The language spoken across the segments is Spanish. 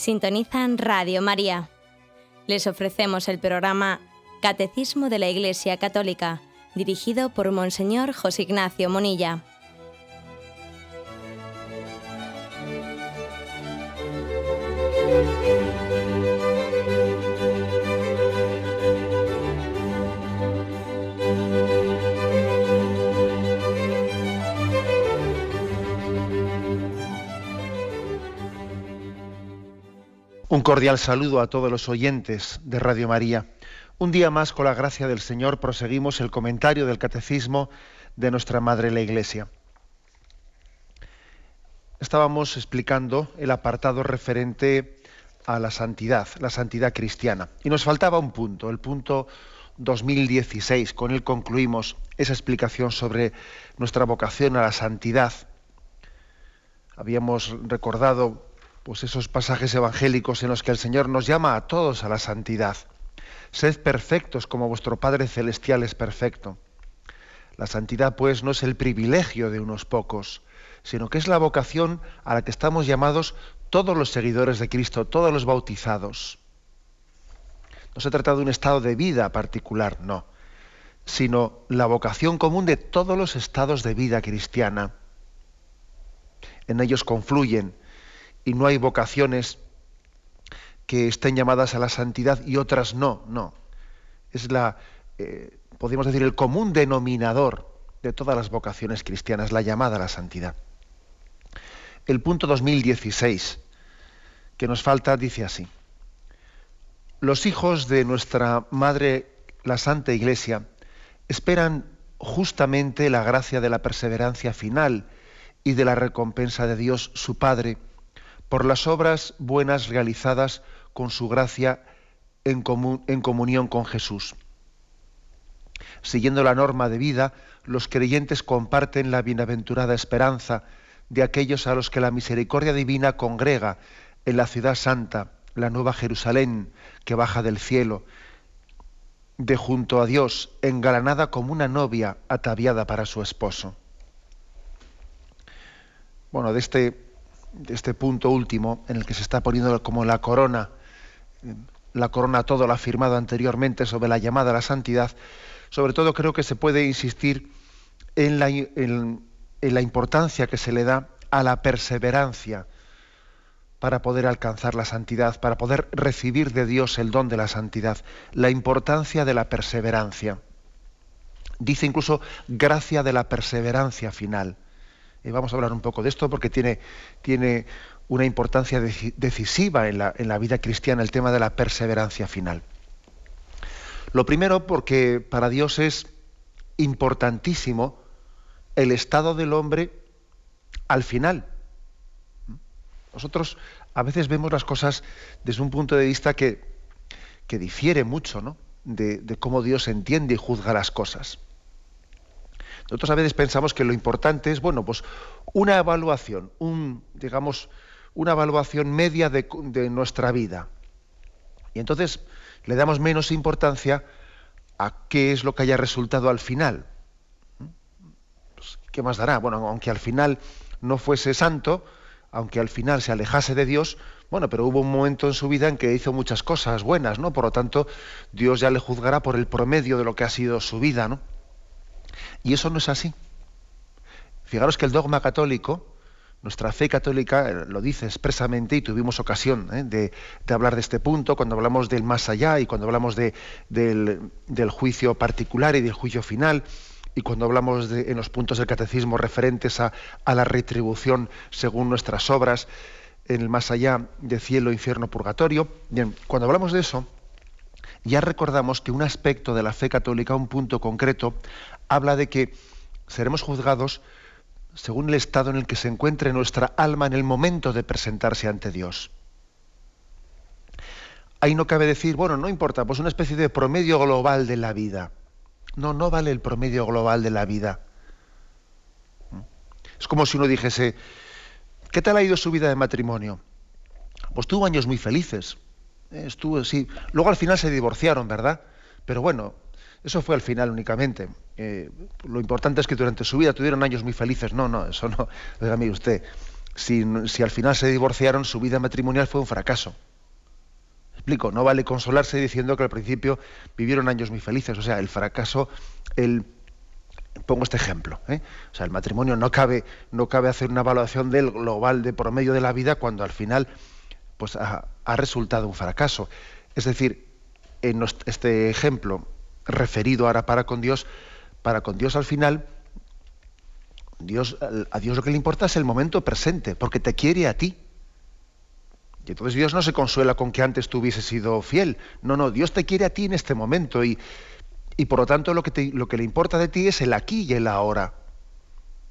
Sintonizan Radio María. Les ofrecemos el programa Catecismo de la Iglesia Católica, dirigido por Monseñor José Ignacio Monilla. Un cordial saludo a todos los oyentes de Radio María. Un día más, con la gracia del Señor, proseguimos el comentario del Catecismo de nuestra Madre la Iglesia. Estábamos explicando el apartado referente a la santidad, la santidad cristiana. Y nos faltaba un punto, el punto 2016. Con él concluimos esa explicación sobre nuestra vocación a la santidad. Habíamos recordado pues esos pasajes evangélicos en los que el Señor nos llama a todos a la santidad. Sed perfectos como vuestro Padre Celestial es perfecto. La santidad, pues, no es el privilegio de unos pocos, sino que es la vocación a la que estamos llamados todos los seguidores de Cristo, todos los bautizados. No se trata de un estado de vida particular, no, sino la vocación común de todos los estados de vida cristiana. En ellos confluyen y no hay vocaciones que estén llamadas a la santidad y otras no, no. Es la, eh, podríamos decir, el común denominador de todas las vocaciones cristianas, la llamada a la santidad. El punto 2016 que nos falta dice así. Los hijos de nuestra Madre, la Santa Iglesia, esperan justamente la gracia de la perseverancia final y de la recompensa de Dios, su Padre, por las obras buenas realizadas con su gracia en, comunión con Jesús. Siguiendo la norma de vida, los creyentes comparten la bienaventurada esperanza de aquellos a los que la misericordia divina congrega en la ciudad santa, la nueva Jerusalén que baja del cielo, de junto a Dios, engalanada como una novia ataviada para su esposo. Bueno, de este este punto último, en el que se está poniendo como la corona, la corona todo lo afirmado anteriormente sobre la llamada a la santidad, sobre todo creo que se puede insistir en la importancia que se le da a la perseverancia para poder alcanzar la santidad, para poder recibir de Dios el don de la santidad, la importancia de la perseverancia. Dice incluso gracia de la perseverancia final vamos a hablar un poco de esto porque tiene, tiene una importancia decisiva en la, en la vida cristiana el tema de la perseverancia final. Lo primero porque para Dios es importantísimo el estado del hombre al final. Nosotros a veces vemos las cosas desde un punto de vista que, que difiere mucho ¿no? de cómo Dios entiende y juzga las cosas. Nosotros a veces pensamos que lo importante es, bueno, pues una evaluación, digamos, una evaluación media de, nuestra vida. Y entonces le damos menos importancia a qué es lo que haya resultado al final. Pues, ¿Qué más dará? Bueno, aunque al final no fuese santo, aunque al final se alejase de Dios, bueno, pero hubo un momento en su vida en que hizo muchas cosas buenas, ¿no? Por lo tanto, Dios ya le juzgará por el promedio de lo que ha sido su vida, ¿no? Y eso no es así. Fijaros que el dogma católico, nuestra fe católica eh, lo dice expresamente y tuvimos ocasión eh, de, hablar de este punto cuando hablamos del más allá y cuando hablamos de, del, juicio particular y del juicio final y cuando hablamos en los puntos del catecismo referentes a, a, la retribución según nuestras obras en el más allá de cielo, infierno, purgatorio. Bien, cuando hablamos de eso, ya recordamos que un aspecto de la fe católica, un punto concreto, habla de que seremos juzgados según el estado en el que se encuentre nuestra alma en el momento de presentarse ante Dios. Ahí no cabe decir, bueno, no importa, pues una especie de promedio global de la vida. No, no vale el promedio global de la vida. Es como si uno dijese, ¿qué tal ha ido su vida de matrimonio? Pues tuvo años muy felices. Estuvo, sí. Luego al final se divorciaron, ¿verdad? Pero bueno, eso fue al final únicamente. Eh, lo importante es que durante su vida tuvieron años muy felices. No, no, eso no. Mí usted. si, si al final se divorciaron, su vida matrimonial fue un fracaso. Explico, no vale consolarse diciendo que al principio vivieron años muy felices. O sea, el fracaso, el, pongo este ejemplo. ¿eh? O sea, el matrimonio no cabe, no cabe hacer una evaluación del global de promedio de la vida cuando al final pues, ha, ha resultado un fracaso. Es decir, en este ejemplo referido ahora para con Dios, para con Dios al final, Dios, a Dios lo que le importa es el momento presente, porque te quiere a ti. Y entonces Dios no se consuela con que antes tú hubieses sido fiel. No, no, Dios te quiere a ti en este momento y, y por lo tanto lo que, lo que le importa de ti es el aquí y el ahora.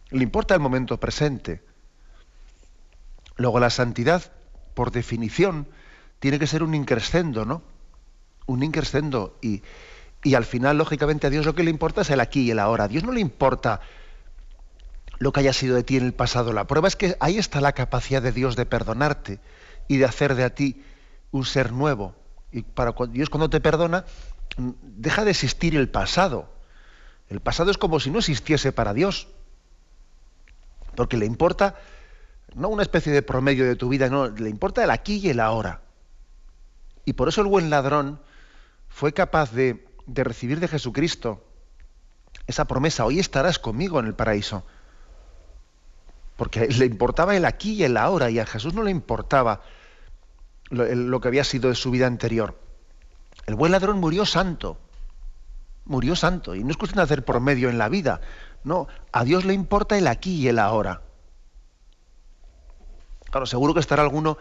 Le importa el momento presente. Luego la santidad, por definición, tiene que ser un increscendo, ¿no? Un increscendo. Y, y al final, lógicamente, a Dios lo que le importa es el aquí y el ahora. A Dios no le importa lo que haya sido de ti en el pasado. La prueba es que ahí está la capacidad de Dios de perdonarte y de hacer de ti un ser nuevo. Y para Dios cuando te perdona, mm, deja de existir el pasado. El pasado es como si no existiese para Dios. Porque le importa no una especie de promedio de tu vida, no, le importa el aquí y el ahora. Y por eso el buen ladrón fue capaz de, de recibir de Jesucristo esa promesa, hoy estarás conmigo en el paraíso porque le importaba el aquí y el ahora, y a Jesús no le importaba lo, que había sido de su vida anterior. El buen ladrón murió santo, murió santo, y no es cuestión de hacer por medio en la vida, no, a Dios le importa el aquí y el ahora. Claro, seguro que estará alguno,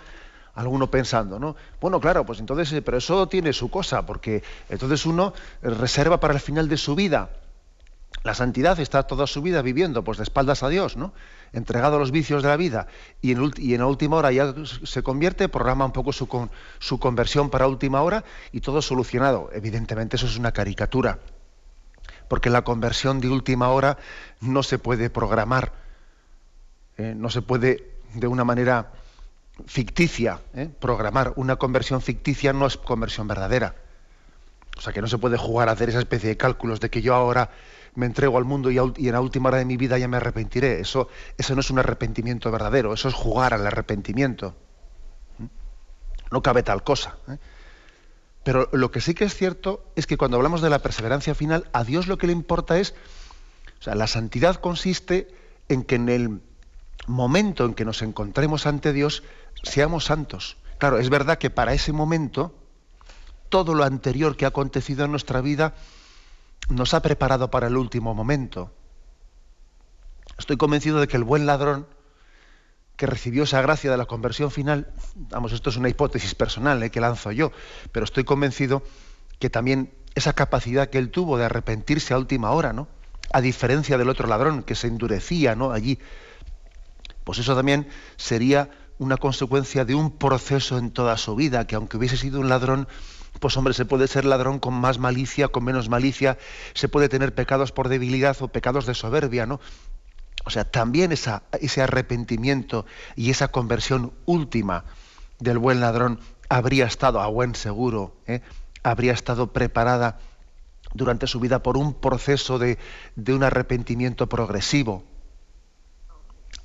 alguno pensando, ¿no? Bueno, claro, pues entonces, eh, pero eso tiene su cosa, porque entonces uno reserva para el final de su vida la santidad está toda su vida viviendo pues de espaldas a Dios, ¿no? entregado a los vicios de la vida y en, y en la última hora ya se convierte, programa un poco su, su conversión para última hora y todo solucionado. Evidentemente eso es una caricatura, porque la conversión de última hora no se puede programar, ¿eh? no se puede de una manera ficticia ¿eh? programar. Una conversión ficticia no es conversión verdadera. O sea que no se puede jugar a hacer esa especie de cálculos de que yo ahora me entrego al mundo y, en la última hora de mi vida ya me arrepentiré. Eso, eso no es un arrepentimiento verdadero, eso es jugar al arrepentimiento. ¿Mm? No cabe tal cosa. ¿eh? Pero lo que sí que es cierto es que cuando hablamos de la perseverancia final, a Dios lo que le importa es, o sea, la santidad consiste en que en el momento en que nos encontremos ante Dios, seamos santos. Claro, es verdad que para ese momento, todo lo anterior que ha acontecido en nuestra vida, nos ha preparado para el último momento. Estoy convencido de que el buen ladrón que recibió esa gracia de la conversión final, vamos, esto es una hipótesis personal eh, que lanzo yo, pero estoy convencido que también esa capacidad que él tuvo de arrepentirse a última hora, ¿no? A diferencia del otro ladrón que se endurecía, ¿no? Allí, pues eso también sería una consecuencia de un proceso en toda su vida, que aunque hubiese sido un ladrón pues hombre, se puede ser ladrón con más malicia, con menos malicia, se puede tener pecados por debilidad o pecados de soberbia, ¿no? O sea, también ese arrepentimiento y esa conversión última del buen ladrón habría estado a buen seguro, ¿eh? habría estado preparada durante su vida por un proceso de, de un arrepentimiento progresivo.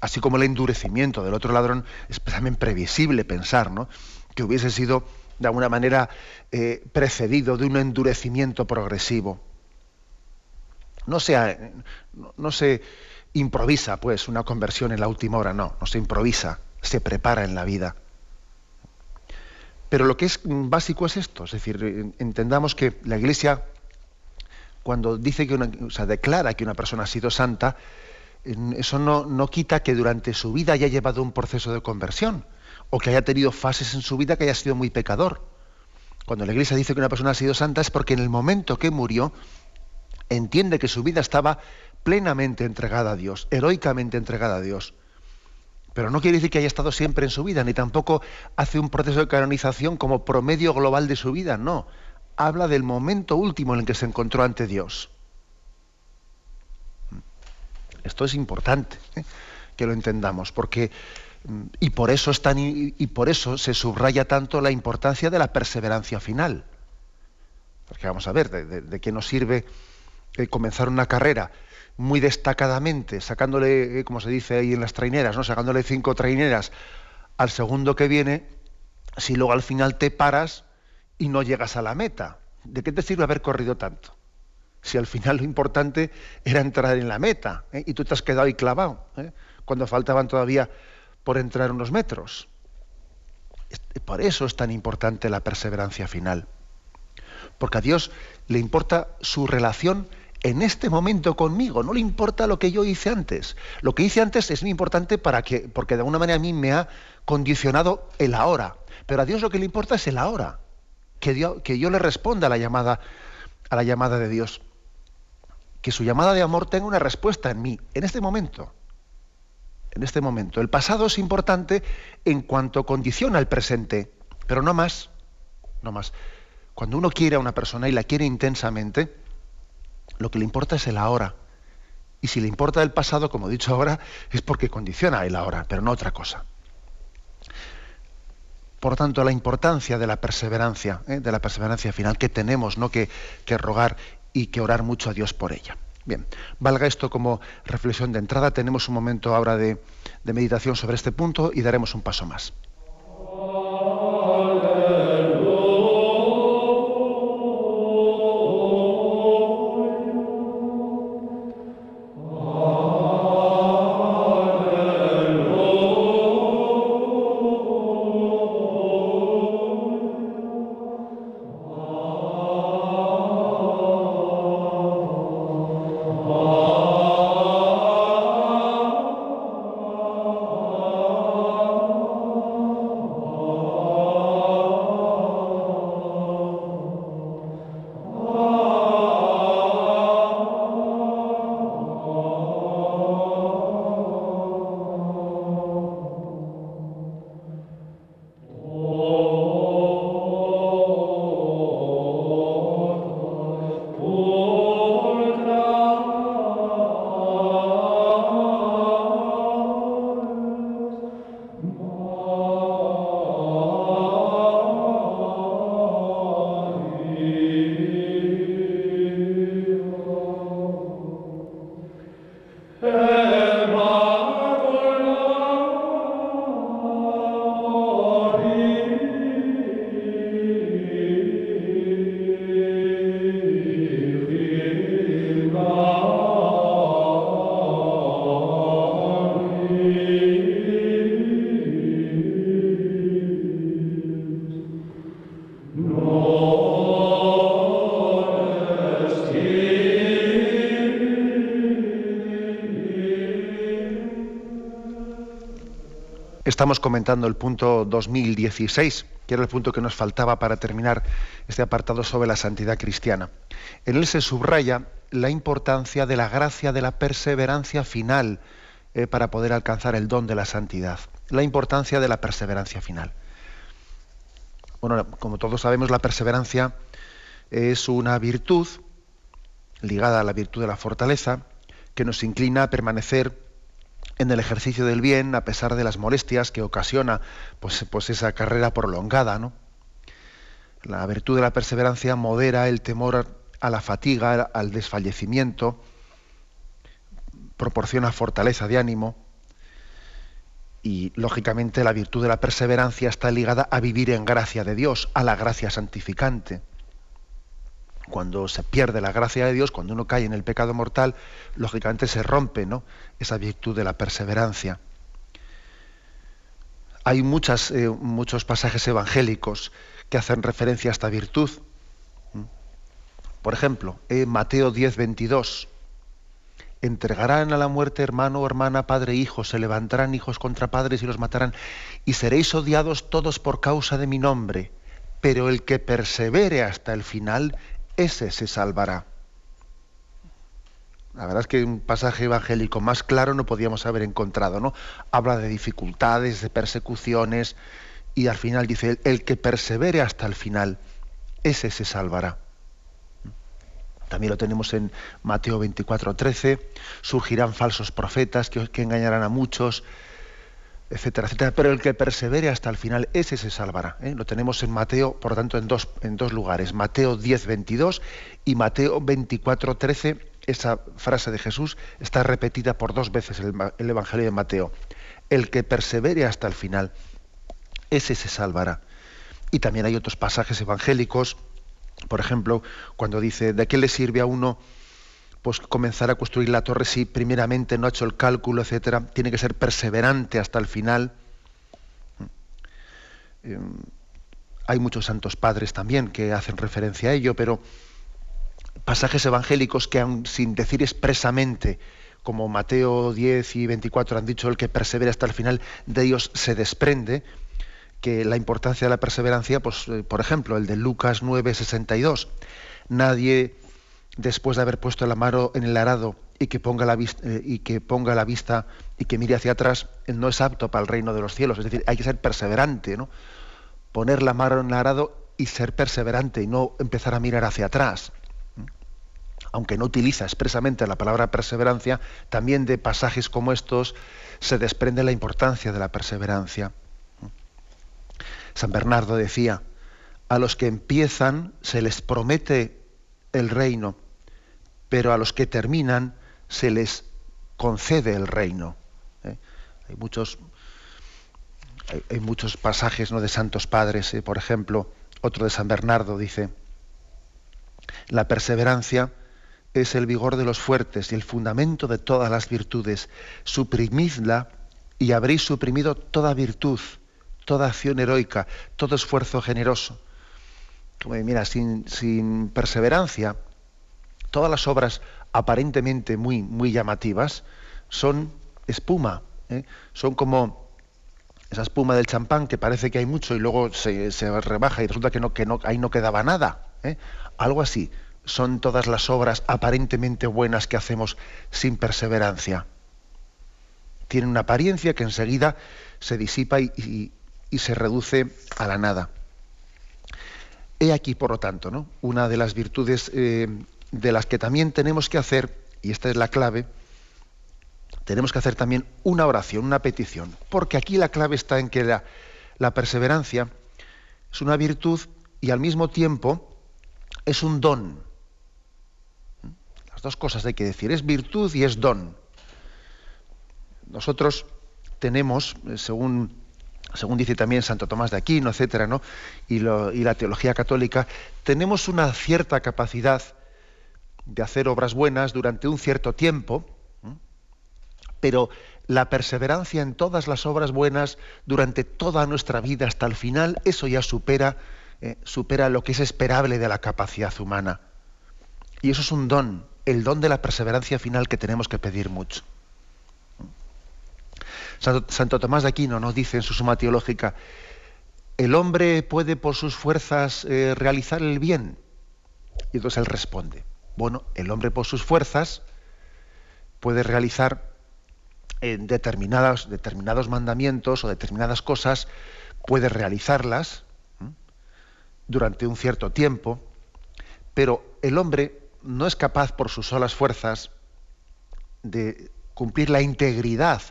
Así como el endurecimiento del otro ladrón es también previsible pensar. Que hubiese sido de alguna manera eh, precedido de un endurecimiento progresivo. No, no, se improvisa pues una conversión en la última hora, no, no se improvisa, se prepara en la vida. Pero lo que es básico es esto, es decir, entendamos que la Iglesia, cuando dice que una, o sea, declara que una persona ha sido santa, eso no, no quita que durante su vida haya llevado un proceso de conversión o que haya tenido fases en su vida que haya sido muy pecador. Cuando la Iglesia dice que una persona ha sido santa es porque en el momento que murió entiende que su vida estaba plenamente entregada a Dios, heroicamente entregada a Dios. Pero no quiere decir que haya estado siempre en su vida, ni tampoco hace un proceso de canonización como promedio global de su vida, no. Habla del momento último en el que se encontró ante Dios. Esto es importante ¿eh? que lo entendamos, porque y por eso y por eso se subraya tanto la importancia de la perseverancia final. Porque vamos a ver, ¿de, qué nos sirve eh, comenzar una carrera muy destacadamente, sacándole, eh, como se dice ahí en las traineras, ¿no? sacándole cinco traineras al segundo que viene, si luego al final te paras y no llegas a la meta? ¿De qué te sirve haber corrido tanto? Si al final lo importante era entrar en la meta ¿eh? y tú te has quedado ahí clavado, ¿eh? cuando faltaban todavía por entrar unos metros. Por eso es tan importante la perseverancia final. Porque a Dios le importa su relación en este momento conmigo, no le importa lo que yo hice antes. Lo que hice antes es muy importante para que, porque de alguna manera a mí me ha condicionado el ahora. Pero a Dios lo que le importa es el ahora. Que, que yo le responda a la llamada, a la llamada de Dios. Que su llamada de amor tenga una respuesta en mí, en este momento. En este momento. El pasado es importante en cuanto condiciona el presente, pero no más. No más. Cuando uno quiere a una persona y la quiere intensamente, lo que le importa es el ahora. Y si le importa el pasado, como he dicho ahora, es porque condiciona el ahora, pero no otra cosa. Por tanto, la importancia de la perseverancia, ¿eh? de la perseverancia final que tenemos ¿no? que, rogar y que orar mucho a Dios por ella. Bien, valga esto como reflexión de entrada. Tenemos un momento ahora de meditación sobre este punto y daremos un paso más. Estamos comentando el punto 2016, que era el punto que nos faltaba para terminar este apartado sobre la santidad cristiana. En él se subraya la importancia de la gracia de la perseverancia final eh, para poder alcanzar el don de la santidad. La importancia de la perseverancia final. Bueno, como todos sabemos, la perseverancia es una virtud ligada a la virtud de la fortaleza que nos inclina a permanecer en el ejercicio del bien a pesar de las molestias que ocasiona pues, pues esa carrera prolongada. ¿no? La virtud de la perseverancia modera el temor a la fatiga, al desfallecimiento, proporciona fortaleza de ánimo y lógicamente la virtud de la perseverancia está ligada a vivir en gracia de Dios, a la gracia santificante cuando se pierde la gracia de Dios, cuando uno cae en el pecado mortal, lógicamente se rompe ¿no? esa virtud de la perseverancia. Hay muchas, eh, muchos pasajes evangélicos que hacen referencia a esta virtud. Por ejemplo, Mateo 10, 22, entregarán a la muerte hermano o hermana, padre hijo, se levantarán hijos contra padres y los matarán, y seréis odiados todos por causa de mi nombre, pero el que persevere hasta el final, ese se salvará. La verdad es que un pasaje evangélico más claro no podíamos haber encontrado, ¿no? Habla de dificultades, de persecuciones, y al final dice, el que persevere hasta el final, ese se salvará. También lo tenemos en Mateo 24, 13, surgirán falsos profetas que, que engañarán a muchos, Pero el que persevere hasta el final, ese se salvará. ¿eh? Lo tenemos en Mateo, por lo tanto, en dos, en dos lugares. Mateo 10, 22 y Mateo 24, 13 esa frase de Jesús está repetida por dos veces en el Evangelio de Mateo. El que persevere hasta el final, ese se salvará. Y también hay otros pasajes evangélicos, por ejemplo, cuando dice, ¿de qué le sirve a uno pues, comenzar a construir la torre si primeramente no ha hecho el cálculo, etcétera? Tiene que ser perseverante hasta el final. Eh, hay muchos santos padres también que hacen referencia a ello, pero pasajes evangélicos que aun sin decir expresamente, como Mateo 10 y 24 han dicho, el que persevera hasta el final, de ellos se desprende que la importancia de la perseverancia, pues, eh, por ejemplo, el de Lucas 9, 62. Nadie, después de haber puesto la mano en el arado y que ponga la vista, eh, y que ponga la vista y que mire hacia atrás, no es apto para el reino de los cielos. Es decir, hay que ser perseverante, ¿no? Poner la mano en el arado y ser perseverante y no empezar a mirar hacia atrás aunque no utiliza expresamente la palabra perseverancia, también de pasajes como estos se desprende la importancia de la perseverancia. San Bernardo decía, a los que empiezan se les promete el reino, pero a los que terminan se les concede el reino. ¿eh? Hay, muchos, hay, muchos pasajes ¿no? de santos padres, ¿eh? por ejemplo, otro de San Bernardo dice, la perseverancia es el vigor de los fuertes y el fundamento de todas las virtudes. Suprimidla y habréis suprimido toda virtud, toda acción heroica, todo esfuerzo generoso. Mira, sin, sin perseverancia, todas las obras aparentemente muy, muy llamativas son espuma, ¿eh? son como esa espuma del champán que parece que hay mucho y luego se, rebaja y resulta que, no, que no, ahí no quedaba nada. ¿eh? Algo así son todas las obras aparentemente buenas que hacemos sin perseverancia. Tienen una apariencia que enseguida se disipa y, se reduce a la nada. He aquí, por lo tanto, ¿no? una de las virtudes eh, de las que también tenemos que hacer, y esta es la clave, tenemos que hacer también una oración, una petición, porque aquí la clave está en que la perseverancia es una virtud y al mismo tiempo es un don dos cosas hay que decir, es virtud y es don. Nosotros tenemos, eh, según, según dice también Santo Tomás de Aquino, etcétera, ¿no? y, y la teología católica, tenemos una cierta capacidad de hacer obras buenas durante un cierto tiempo, pero la perseverancia en todas las obras buenas durante toda nuestra vida hasta el final, eso ya supera, eh, supera lo que es esperable de la capacidad humana. Y eso es un don el don de la perseverancia final que tenemos que pedir mucho. Santo, Tomás de Aquino nos dice en su suma teológica, ¿el hombre puede por sus fuerzas eh, realizar el bien? Y entonces él responde, bueno, el hombre por sus fuerzas puede realizar en determinados, determinados mandamientos o determinadas cosas, puede realizarlas durante un cierto tiempo, pero el hombre no es capaz por sus solas fuerzas de cumplir la integridad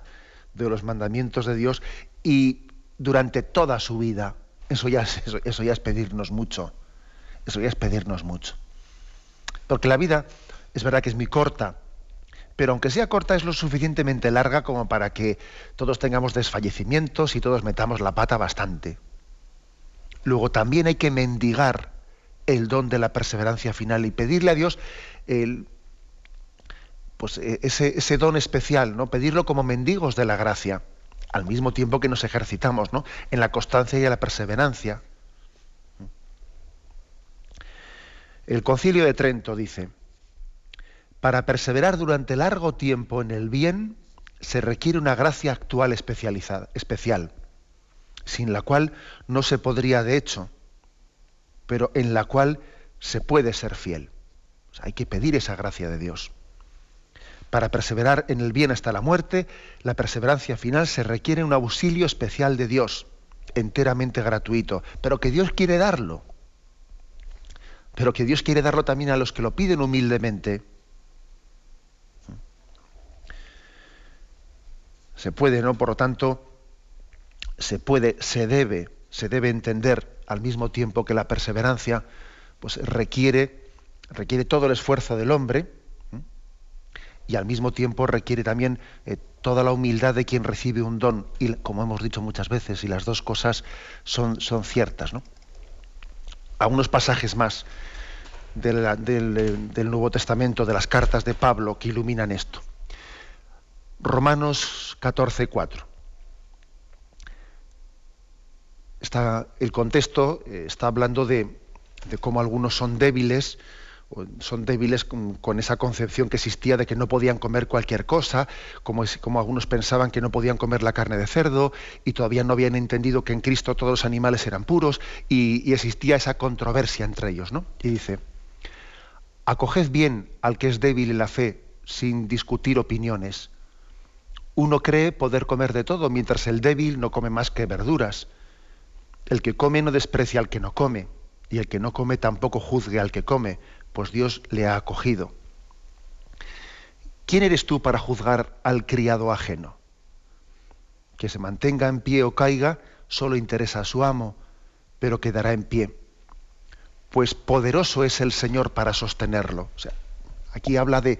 de los mandamientos de Dios y durante toda su vida. Eso ya, es, eso, ya es pedirnos mucho. Eso ya es pedirnos mucho. Porque la vida es verdad que es muy corta, pero aunque sea corta es lo suficientemente larga como para que todos tengamos desfallecimientos y todos metamos la pata bastante. Luego también hay que mendigar el don de la perseverancia final y pedirle a Dios el, pues, e, ese, don especial, ¿no? pedirlo como mendigos de la gracia, al mismo tiempo que nos ejercitamos en la constancia y en la perseverancia. El concilio de Trento dice, para perseverar durante largo tiempo en el bien se requiere una gracia actual especializada, especial, sin la cual no se podría, de hecho, pero en la cual se puede ser fiel. hay que pedir esa gracia de Dios. Para perseverar en el bien hasta la muerte, la perseverancia final se requiere un auxilio especial de Dios, enteramente gratuito, pero que Dios quiere darlo. Pero que Dios quiere darlo también a los que lo piden humildemente. Se puede, ¿no? Por lo tanto, se puede, se debe, se debe entender al mismo tiempo que la perseverancia pues requiere, requiere todo el esfuerzo del hombre, y al mismo tiempo requiere también eh, toda la humildad de quien recibe un don. Y como hemos dicho muchas veces, y las dos cosas son, son ciertas. ¿no? Algunos pasajes más del, del Nuevo Testamento, de las cartas de Pablo, que iluminan esto. Romanos 14, 4. Está, el contexto eh, está hablando de cómo algunos son débiles, son débiles con, esa concepción que existía de que no podían comer cualquier cosa, como, algunos pensaban que no podían comer la carne de cerdo y todavía no habían entendido que en Cristo todos los animales eran puros y, y existía esa controversia entre ellos. ¿no? Y dice, acoged bien al que es débil en la fe sin discutir opiniones. Uno cree poder comer de todo, mientras el débil no come más que verduras. El que come no desprecia al que no come, y el que no come tampoco juzgue al que come, pues Dios le ha acogido. ¿Quién eres tú para juzgar al criado ajeno? Que se mantenga en pie o caiga solo interesa a su amo, pero quedará en pie. Pues poderoso es el Señor para sostenerlo. Aquí habla de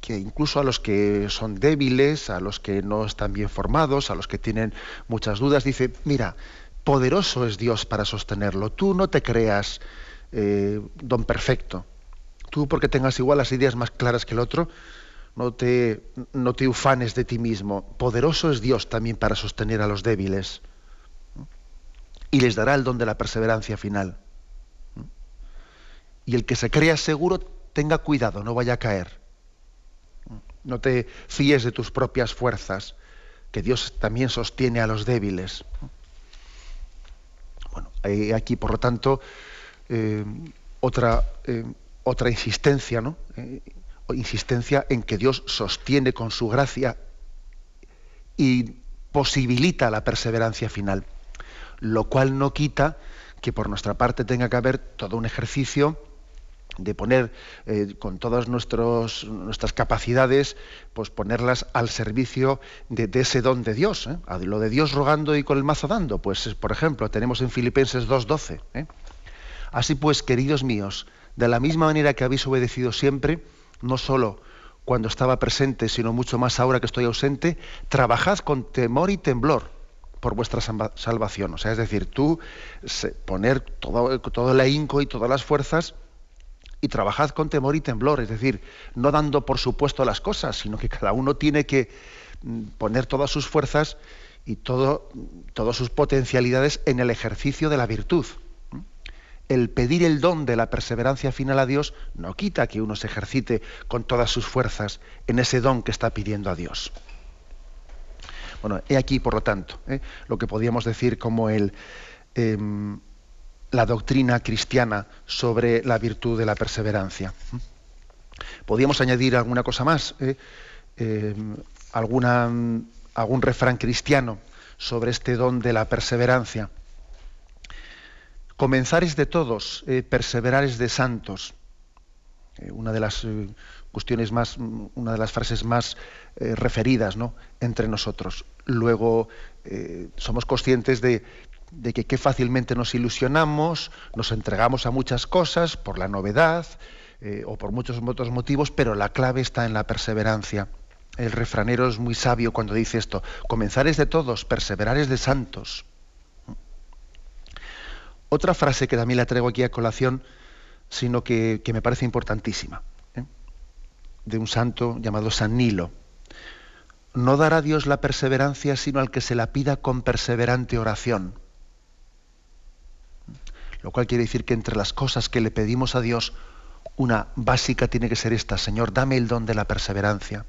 que incluso a los que son débiles, a los que no están bien formados, a los que tienen muchas dudas, dice, mira, poderoso es Dios para sostenerlo. Tú no te creas eh, don perfecto. Tú porque tengas igual las ideas más claras que el otro, no te, no te ufanes de ti mismo. Poderoso es Dios también para sostener a los débiles. Y les dará el don de la perseverancia final. Y el que se crea seguro, tenga cuidado, no vaya a caer. No te fíes de tus propias fuerzas, que Dios también sostiene a los débiles. Bueno, aquí, por lo tanto, eh, otra, eh, otra insistencia, ¿no? Eh, insistencia en que Dios sostiene con su gracia y posibilita la perseverancia final, lo cual no quita que por nuestra parte tenga que haber todo un ejercicio de poner con todas nuestras capacidades, pues ponerlas al servicio de, ese don de Dios. Lo de Dios rogando y con el mazo dando, pues por ejemplo tenemos en Filipenses 2.12. Así pues, queridos míos, de la misma manera que habéis obedecido siempre, no solo cuando estaba presente, sino mucho más ahora que estoy ausente, trabajad con temor y temblor por vuestra salvación. O sea, es decir, tú poner todo, el ahínco y todas las fuerzas y trabajad con temor y temblor, es decir, no dando por supuesto las cosas, sino que cada uno tiene que mm, poner todas sus fuerzas y todo, todas sus potencialidades en el ejercicio de la virtud el pedir el don de la perseverancia final a Dios no quita que uno se ejercite con todas sus fuerzas en ese don que está pidiendo a Dios. Bueno, he aquí, por lo tanto, ¿eh? lo que podríamos decir como el, em, la doctrina cristiana sobre la virtud de la perseverancia. Podríamos añadir alguna cosa más, ¿eh? em, algún refrán cristiano sobre este don de la perseverancia. Comenzar es de todos, eh, perseverar es de santos. Eh, una de las eh, cuestiones más, una de las frases más referidas ¿no? entre nosotros. Luego somos conscientes de, de, que qué fácilmente nos ilusionamos, nos entregamos a muchas cosas por la novedad o por muchos otros motivos, pero la clave está en la perseverancia. El refranero es muy sabio cuando dice esto, comenzar es de todos, perseverar es de santos. Otra frase que también la traigo aquí a colación, sino que, me parece importantísima, ¿eh? de un santo llamado San Nilo. No dará Dios la perseverancia sino al que se la pida con perseverante oración. Lo cual quiere decir que entre las cosas que le pedimos a Dios, una básica tiene que ser esta, Señor, dame el don de la perseverancia.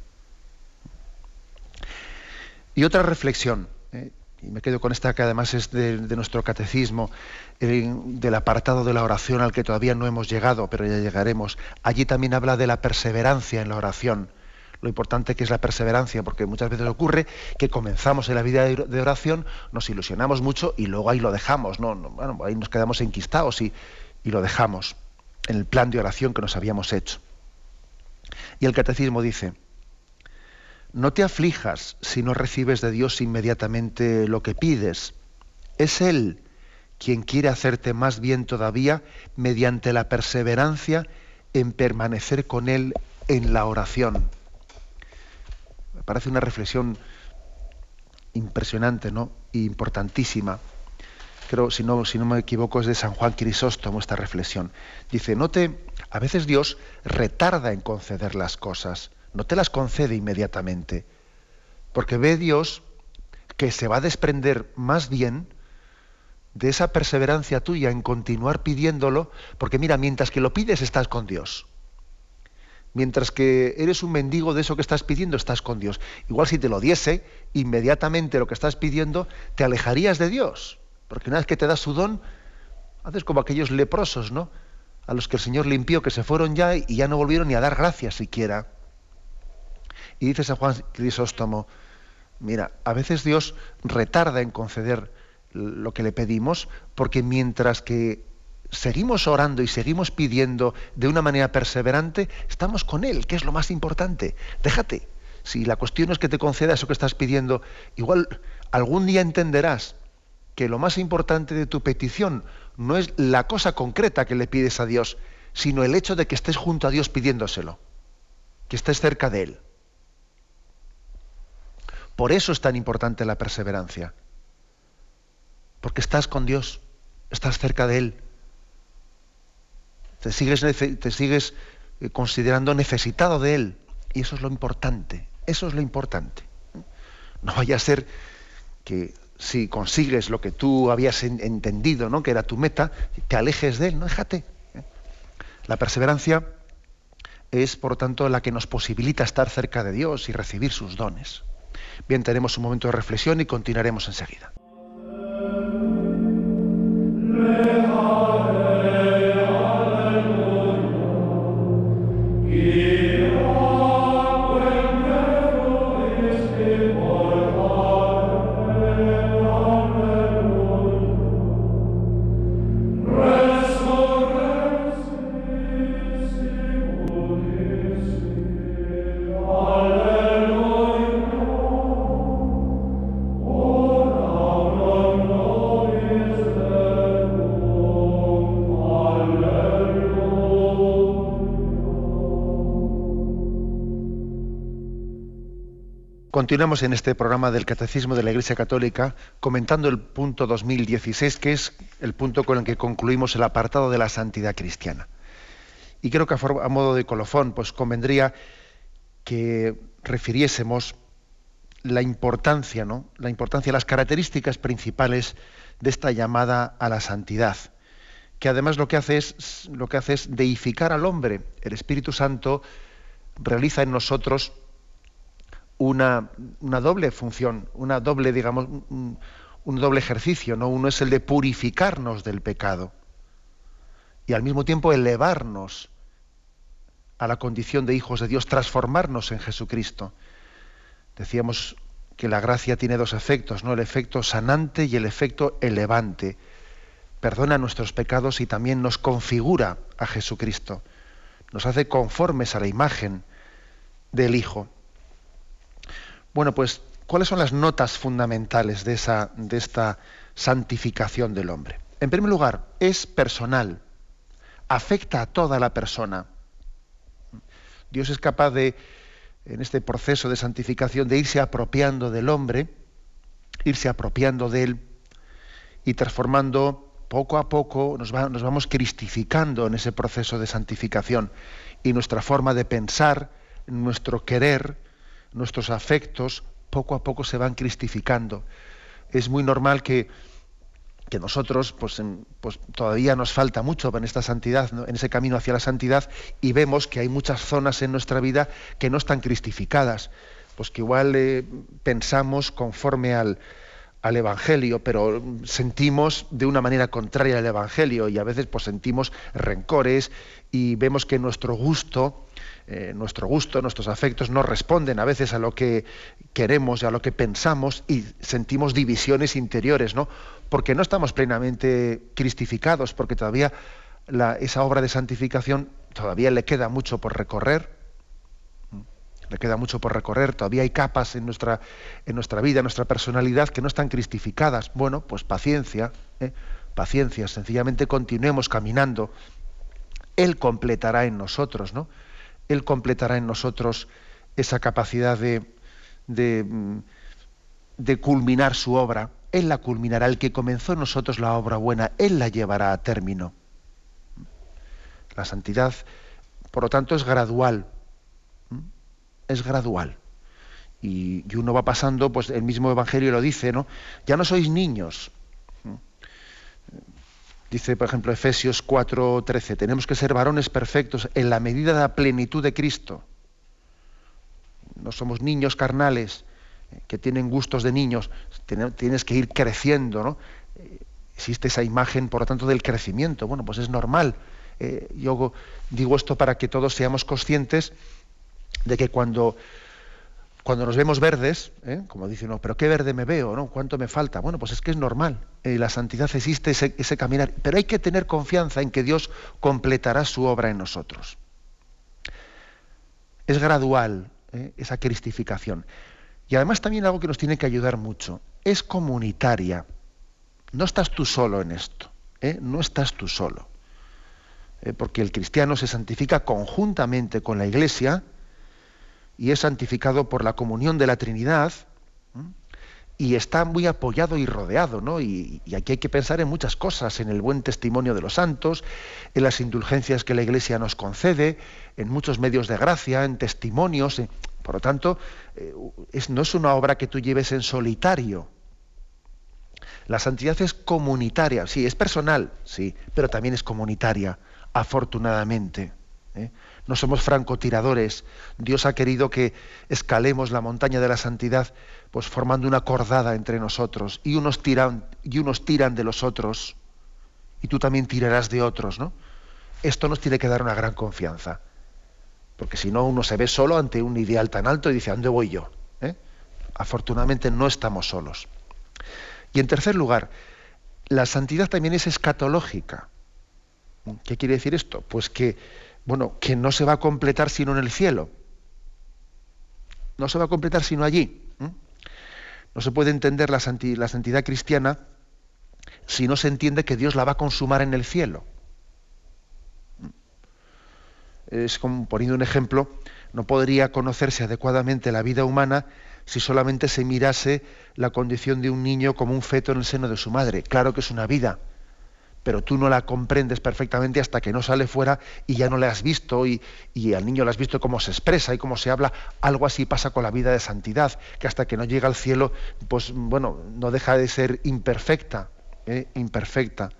Y otra reflexión, ¿eh? Y me quedo con esta que además es de, nuestro catecismo, del apartado de la oración al que todavía no hemos llegado, pero ya llegaremos. Allí también habla de la perseverancia en la oración, lo importante que es la perseverancia, porque muchas veces ocurre que comenzamos en la vida de oración, nos ilusionamos mucho y luego ahí lo dejamos, ¿no? bueno, ahí nos quedamos enquistados y, y lo dejamos en el plan de oración que nos habíamos hecho. Y el catecismo dice, no te aflijas si no recibes de Dios inmediatamente lo que pides. Es Él quien quiere hacerte más bien todavía mediante la perseverancia en permanecer con Él en la oración. parece una reflexión impresionante, ¿no? E importantísima. Creo, si no, si no me equivoco, es de San Juan Crisóstomo esta reflexión. Dice, note, a veces Dios retarda en conceder las cosas, no te las concede inmediatamente, porque ve Dios que se va a desprender más bien de esa perseverancia tuya en continuar pidiéndolo, porque mira, mientras que lo pides estás con Dios. Mientras que eres un mendigo de eso que estás pidiendo, estás con Dios. Igual si te lo diese, inmediatamente lo que estás pidiendo, te alejarías de Dios. Porque una vez que te da su don, haces como aquellos leprosos, ¿no? A los que el Señor limpió, que se fueron ya y ya no volvieron ni a dar gracias siquiera. Y dice San Juan Crisóstomo, mira, a veces Dios retarda en conceder lo que le pedimos, porque mientras que seguimos orando y seguimos pidiendo de una manera perseverante, estamos con Él, que es lo más importante. Déjate. Si la cuestión es que te conceda eso que estás pidiendo, igual algún día entenderás que lo más importante de tu petición no es la cosa concreta que le pides a Dios, sino el hecho de que estés junto a Dios pidiéndoselo, que estés cerca de Él. Por eso es tan importante la perseverancia, porque estás con Dios, estás cerca de Él te sigues, te sigues eh, considerando necesitado de Él. Y eso es lo importante, eso es lo importante. No vaya a ser que si consigues lo que tú habías entendido, ¿no? que era tu meta, te alejes de Él, no déjate. ¿eh? La perseverancia es, por tanto, la que nos posibilita estar cerca de Dios y recibir sus dones. Bien, tenemos un momento de reflexión y continuaremos enseguida. Continuamos en este programa del Catecismo de la Iglesia Católica comentando el punto 2016, que es el punto con el que concluimos el apartado de la santidad cristiana. Y creo que a, modo de colofón, pues convendría que refiriésemos la importancia, ¿no? La importancia, las características principales de esta llamada a la santidad, que además lo que hace es lo que hace es deificar al hombre. El Espíritu Santo realiza en nosotros una, doble función, una doble, digamos, un, doble ejercicio, ¿no? Uno es el de purificarnos del pecado y al mismo tiempo elevarnos a la condición de hijos de Dios, transformarnos en Jesucristo. Decíamos que la gracia tiene dos efectos, ¿no? El efecto sanante y el efecto elevante. Perdona nuestros pecados y también nos configura a Jesucristo. Nos hace conformes a la imagen del Hijo. Bueno, pues, ¿cuáles son las notas fundamentales de, esa, de esta santificación del hombre? En primer lugar, es personal, afecta a toda la persona. Dios es capaz de, en este proceso de santificación, de irse apropiando del hombre, irse apropiando de él y transformando poco a poco, nos, nos vamos cristificando en ese proceso de santificación y nuestra forma de pensar, nuestro querer, nuestros afectos poco a poco se van cristificando. Es muy normal que, que nosotros, pues, pues, todavía nos falta mucho en esta santidad, en ese camino hacia la santidad, y vemos que hay muchas zonas en nuestra vida que no están cristificadas, pues que igual eh, pensamos conforme al, al Evangelio, pero sentimos de una manera contraria al Evangelio y a veces pues sentimos rencores y vemos que nuestro gusto eh, nuestro gusto, nuestros afectos no responden a veces a lo que queremos y a lo que pensamos y sentimos divisiones interiores, ¿no? Porque no estamos plenamente cristificados, porque todavía esa obra de santificación todavía le queda mucho por recorrer. Le queda mucho por recorrer, todavía hay capas en nuestra, en nuestra vida, en nuestra personalidad que no están cristificadas. Bueno, pues paciencia, ¿eh? paciencia, sencillamente continuemos caminando. Él completará en nosotros, ¿no? Él completará en nosotros esa capacidad de, de, mm, de culminar su obra. Él la culminará. El que comenzó en nosotros la obra buena, Él la llevará a término. La santidad, por lo tanto, es gradual. Es gradual. Y, uno va pasando, pues el mismo Evangelio lo dice, ¿no? Ya no sois niños. Dice, por ejemplo, Efesios 4:13, tenemos que ser varones perfectos en la medida de la plenitud de Cristo. No somos niños carnales eh, que tienen gustos de niños, tienes que ir creciendo, ¿no? Eh, existe esa imagen, por lo tanto, del crecimiento. Bueno, pues es normal. Eh, yo digo esto para que todos seamos conscientes de que cuando cuando nos vemos verdes, ¿eh? como dicen, no, pero qué verde me veo, ¿no? ¿Cuánto me falta? Bueno, pues es que es normal. En la santidad existe ese, caminar, pero hay que tener confianza en que Dios completará su obra en nosotros. Es gradual ¿eh? esa cristificación. Y además también algo que nos tiene que ayudar mucho, es comunitaria. No estás tú solo en esto, ¿eh? no estás tú solo. porque el cristiano se santifica conjuntamente con la iglesia, y es santificado por la comunión de la Trinidad y está muy apoyado y rodeado, ¿no? Y, aquí hay que pensar en muchas cosas, en el buen testimonio de los santos, en las indulgencias que la Iglesia nos concede, en muchos medios de gracia, en testimonios. Por lo tanto, eh, no es una obra que tú lleves en solitario. La santidad es comunitaria, sí, es personal, sí, pero también es comunitaria, afortunadamente. ¿eh? No somos francotiradores. Dios ha querido que escalemos la montaña de la santidad, pues formando una cordada entre nosotros, y unos tiran, y unos tiran de los otros, y tú también tirarás de otros, ¿no? Esto nos tiene que dar una gran confianza, porque si no uno se ve solo ante un ideal tan alto y dice, ¿a dónde voy yo? ¿Eh? Afortunadamente no estamos solos. Y en tercer lugar, la santidad también es escatológica. ¿Qué quiere decir esto? Pues que bueno, que no se va a completar sino en el cielo. No se va a completar sino allí. No se puede entender la, santidad cristiana si no se entiende que Dios la va a consumar en el cielo. Es como poniendo un ejemplo, no podría conocerse adecuadamente la vida humana si solamente se mirase la condición de un niño como un feto en el seno de su madre. Claro que es una vida, pero tú no la comprendes perfectamente hasta que no sale fuera y ya no le has visto y, al niño le has visto cómo se expresa y cómo se habla. Algo así pasa con la vida de santidad, que hasta que no llega al cielo, pues bueno, no deja de ser imperfecta, ¿eh? imperfecta.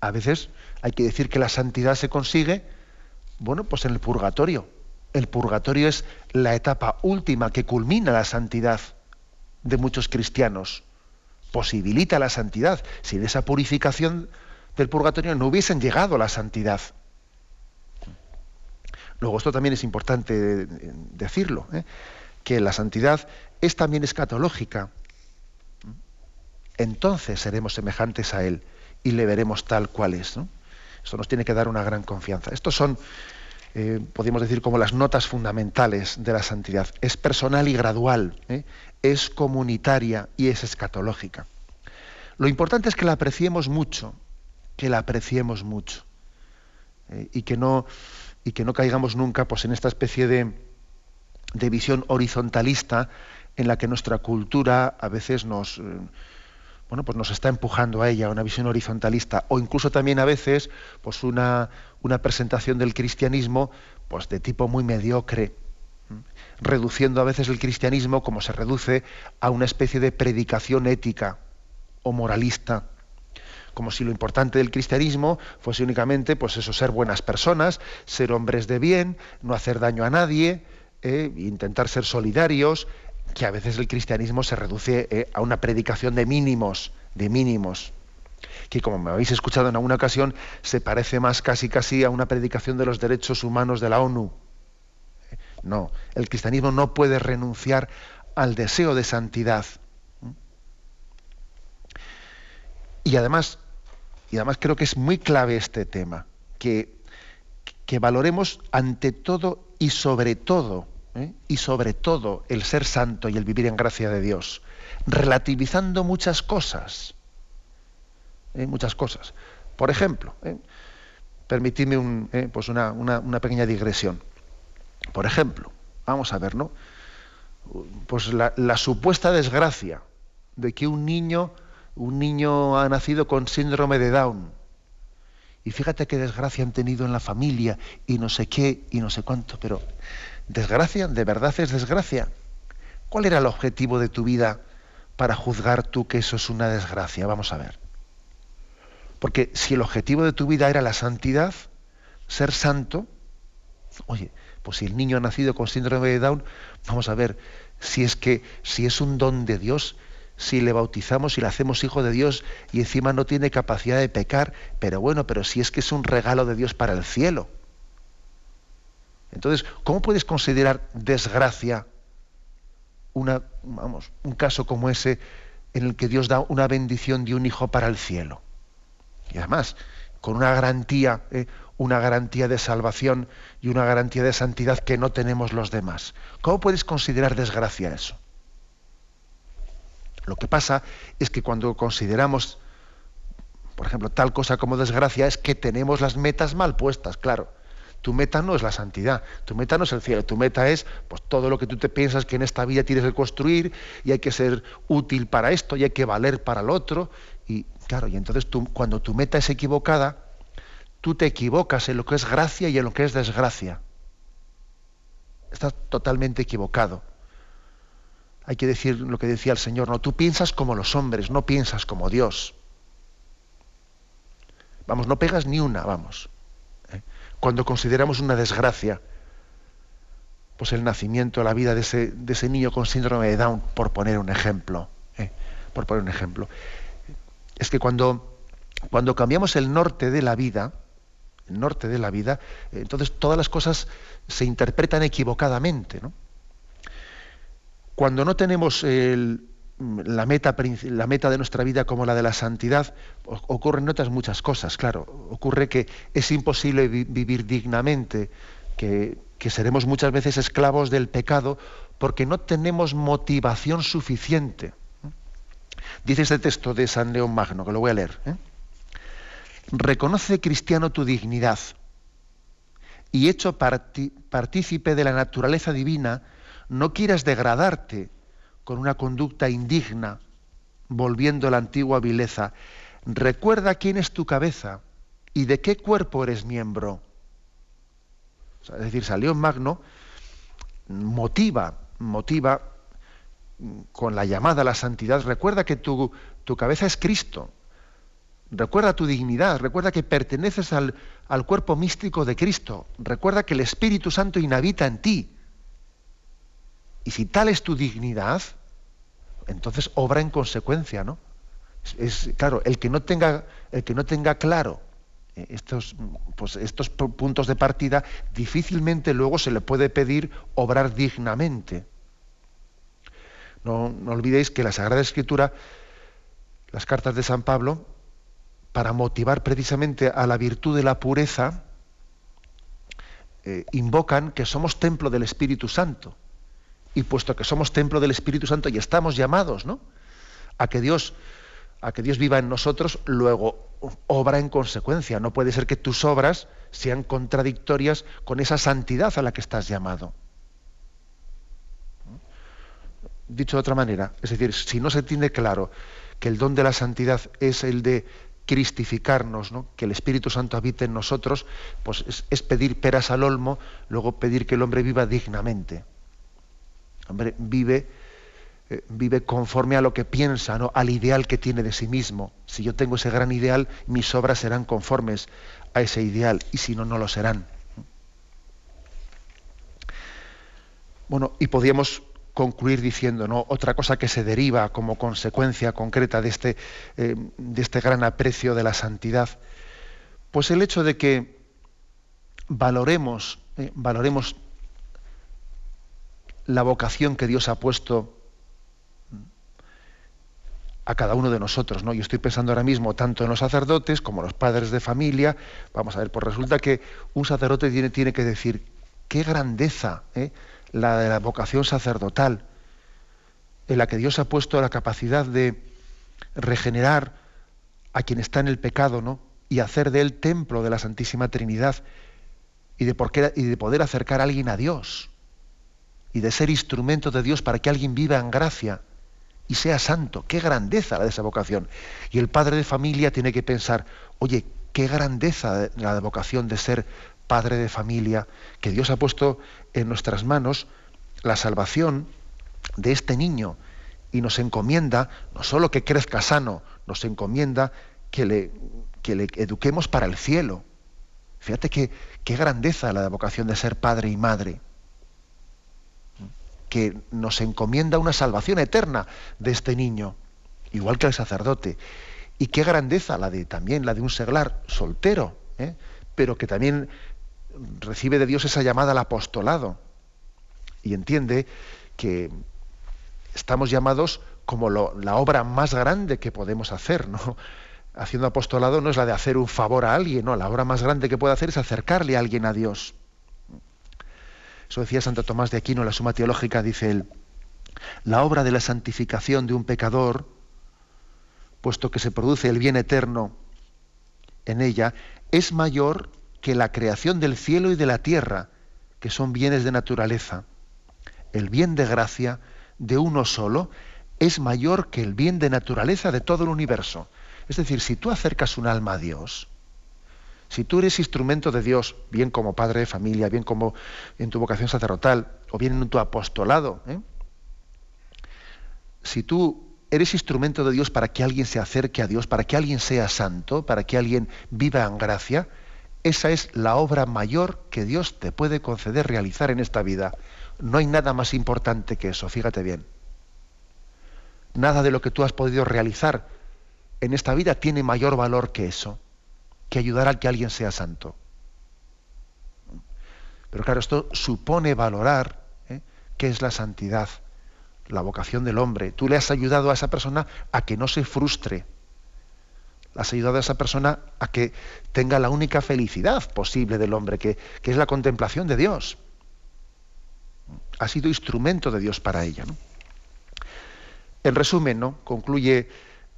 A veces hay que decir que la santidad se consigue, bueno, pues en el purgatorio. El purgatorio es la etapa última que culmina la santidad de muchos cristianos posibilita la santidad. Sin esa purificación del purgatorio no hubiesen llegado a la santidad. Luego, esto también es importante decirlo, ¿eh? que la santidad es también escatológica. Entonces seremos semejantes a Él y le veremos tal cual es. Esto nos tiene que dar una gran confianza. Estos son, eh, podríamos decir, como las notas fundamentales de la santidad. Es personal y gradual. ¿eh? Es comunitaria y es escatológica. Lo importante es que la apreciemos mucho, que la apreciemos mucho eh, y, que no, y que no caigamos nunca pues, en esta especie de, de, visión horizontalista en la que nuestra cultura a veces nos, eh, bueno, pues nos está empujando a ella, una visión horizontalista, o incluso también a veces pues una, una presentación del cristianismo pues, de tipo muy mediocre reduciendo a veces el cristianismo como se reduce a una especie de predicación ética o moralista como si lo importante del cristianismo fuese únicamente pues eso ser buenas personas ser hombres de bien no hacer daño a nadie eh, intentar ser solidarios que a veces el cristianismo se reduce eh, a una predicación de mínimos de mínimos que como me habéis escuchado en alguna ocasión se parece más casi casi a una predicación de los derechos humanos de la ONU no, el cristianismo no puede renunciar al deseo de santidad. Y además, y además creo que es muy clave este tema, que, que valoremos ante todo y sobre todo, ¿eh? y sobre todo el ser santo y el vivir en gracia de Dios, relativizando muchas cosas. ¿eh? Muchas cosas. Por ejemplo, ¿eh? permitidme pues una pequeña digresión. Por ejemplo, vamos a ver, ¿no? pues la, supuesta desgracia de que un niño, un niño ha nacido con síndrome de Down. Y fíjate qué desgracia han tenido en la familia y no sé qué y no sé cuánto, pero desgracia, de verdad es desgracia. ¿Cuál era el objetivo de tu vida para juzgar tú que eso es una desgracia? Vamos a ver. Porque si el objetivo de tu vida era la santidad, ser santo, oye, pues si el niño ha nacido con síndrome de Down, vamos a ver si es que si es un don de Dios, si le bautizamos y le hacemos hijo de Dios y encima no tiene capacidad de pecar, pero bueno, pero si es que es un regalo de Dios para el cielo. Entonces, ¿cómo puedes considerar desgracia una, vamos, un caso como ese en el que Dios da una bendición de un hijo para el cielo? Y además, con una garantía, eh, una garantía de salvación y una garantía de santidad que no tenemos los demás. ¿Cómo puedes considerar desgracia eso? Lo que pasa es que cuando consideramos, por ejemplo, tal cosa como desgracia, es que tenemos las metas mal puestas, claro. Tu meta no es la santidad, tu meta no es el cielo, tu meta es pues, todo lo que tú te piensas que en esta vida tienes que construir y hay que ser útil para esto y hay que valer para el otro. Y claro, y entonces tú, cuando tu meta es equivocada, tú te equivocas en lo que es gracia y en lo que es desgracia. Estás totalmente equivocado. Hay que decir lo que decía el Señor, no, tú piensas como los hombres, no piensas como Dios. Vamos, no pegas ni una, vamos cuando consideramos una desgracia, pues el nacimiento, la vida de ese, niño con síndrome de Down, por poner un ejemplo. ¿eh? Por poner un ejemplo. Es que cuando, cuando cambiamos el norte de la vida, el norte de la vida, entonces todas las cosas se interpretan equivocadamente. Cuando no tenemos el, la meta, la meta de nuestra vida como la de la santidad, ocurren otras muchas cosas, claro. Ocurre que es imposible vivir dignamente, que, seremos muchas veces esclavos del pecado porque no tenemos motivación suficiente. Dice este texto de San León Magno, que lo voy a leer. ¿eh? Reconoce, cristiano, tu dignidad y hecho partícipe de la naturaleza divina, no quieras degradarte con una conducta indigna, volviendo la antigua vileza. Recuerda quién es tu cabeza y de qué cuerpo eres miembro. es decir, Salió Magno motiva, motiva con la llamada a la santidad. Recuerda que tu, tu cabeza es Cristo. Recuerda tu dignidad, recuerda que perteneces al, al, cuerpo místico de Cristo, recuerda que el Espíritu Santo inhabita en ti. Y si tal es tu dignidad, entonces obra en consecuencia, ¿no? Es, claro, el que no tenga, el que no tenga claro eh, estos, pues estos puntos de partida, difícilmente luego se le puede pedir obrar dignamente. No, olvidéis que la Sagrada Escritura, las cartas de San Pablo, para motivar precisamente a la virtud de la pureza, eh, invocan que somos templo del Espíritu Santo. Y puesto que somos templo del Espíritu Santo y estamos llamados, ¿no? A que Dios, a que Dios viva en nosotros, luego obra en consecuencia. No puede ser que tus obras sean contradictorias con esa santidad a la que estás llamado. Dicho de otra manera, es decir, si no se tiene claro que el don de la santidad es el de cristificarnos, ¿no? que el Espíritu Santo habite en nosotros, pues es, pedir peras al olmo, luego pedir que el hombre viva dignamente. Hombre, vive, eh, vive conforme a lo que piensa, ¿no? al ideal que tiene de sí mismo. Si yo tengo ese gran ideal, mis obras serán conformes a ese ideal, y si no, no lo serán. Bueno, y podríamos concluir diciendo, ¿no? Otra cosa que se deriva como consecuencia concreta de este, eh, de este gran aprecio de la santidad, pues el hecho de que valoremos, eh, valoremos la vocación que Dios ha puesto a cada uno de nosotros, ¿no? Yo estoy pensando ahora mismo tanto en los sacerdotes como en los padres de familia. Vamos a ver, pues resulta que un sacerdote tiene, tiene que decir qué grandeza ¿eh? La de la vocación sacerdotal, en la que Dios ha puesto la capacidad de regenerar a quien está en el pecado, ¿no? Y hacer de él templo de la Santísima Trinidad y de, y de poder acercar a alguien a Dios y de ser instrumento de Dios para que alguien viva en gracia y sea santo. Qué grandeza la de esa vocación. Y el padre de familia tiene que pensar, oye, qué grandeza la vocación de ser padre de familia, que Dios ha puesto en nuestras manos la salvación de este niño y nos encomienda no solo que crezca sano, nos encomienda que le, que le eduquemos para el cielo. Fíjate qué grandeza la vocación de ser padre y madre que nos encomienda una salvación eterna de este niño, igual que el sacerdote. Y qué grandeza la de también la de un seglar soltero, ¿eh? pero que también recibe de Dios esa llamada al apostolado y entiende que estamos llamados como la obra más grande que podemos hacer, ¿no? Haciendo apostolado no es la de hacer un favor a alguien, no, la obra más grande que puede hacer es acercarle a alguien a Dios. Eso decía Santo Tomás de Aquino en la Suma Teológica, dice él, la obra de la santificación de un pecador, puesto que se produce el bien eterno en ella, es mayor que la creación del cielo y de la tierra, que son bienes de naturaleza. El bien de gracia de uno solo es mayor que el bien de naturaleza de todo el universo. Es decir, si tú acercas un alma a Dios, si tú eres instrumento de Dios, bien como padre de familia, bien como en tu vocación sacerdotal, o bien en tu apostolado, ¿eh? si tú eres instrumento de Dios para que alguien se acerque a Dios, para que alguien sea santo, para que alguien viva en gracia, esa es la obra mayor que Dios te puede conceder realizar en esta vida. No hay nada más importante que eso, fíjate bien. Nada de lo que tú has podido realizar en esta vida tiene mayor valor que eso que ayudar a que alguien sea santo. Pero claro, esto supone valorar ¿eh? qué es la santidad, la vocación del hombre. Tú le has ayudado a esa persona a que no se frustre. Has ayudado a esa persona a que tenga la única felicidad posible del hombre, que, que es la contemplación de Dios. Ha sido instrumento de Dios para ella. En resumen, ¿no? concluye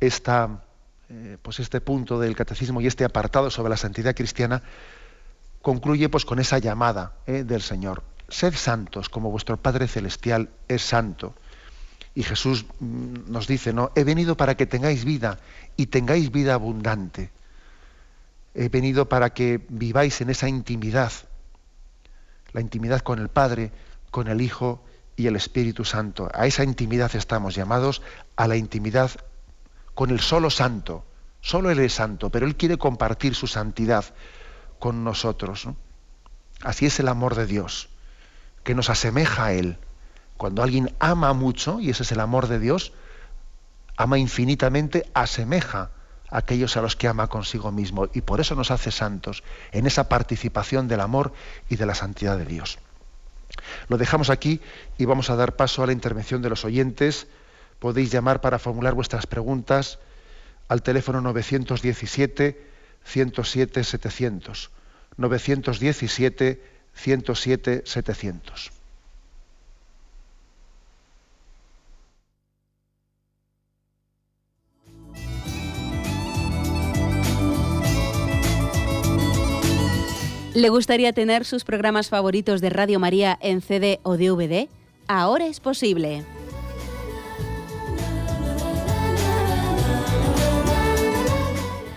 esta, eh, pues este punto del catecismo y este apartado sobre la santidad cristiana concluye pues con esa llamada eh, del Señor. Sed santos como vuestro Padre Celestial es santo. Y Jesús mm, nos dice, ¿no? He venido para que tengáis vida y tengáis vida abundante. He venido para que viváis en esa intimidad, la intimidad con el Padre, con el Hijo y el Espíritu Santo. A esa intimidad estamos llamados, a la intimidad con el solo santo. Solo Él es santo, pero Él quiere compartir su santidad con nosotros. Así es el amor de Dios, que nos asemeja a Él. Cuando alguien ama mucho, y ese es el amor de Dios, ama infinitamente, asemeja a aquellos a los que ama consigo mismo. Y por eso nos hace santos, en esa participación del amor y de la santidad de Dios. Lo dejamos aquí y vamos a dar paso a la intervención de los oyentes podéis llamar para formular vuestras preguntas al teléfono 917 107 700. 917 107 700. ¿Le gustaría tener sus programas favoritos de Radio María en CD o DVD? Ahora es posible.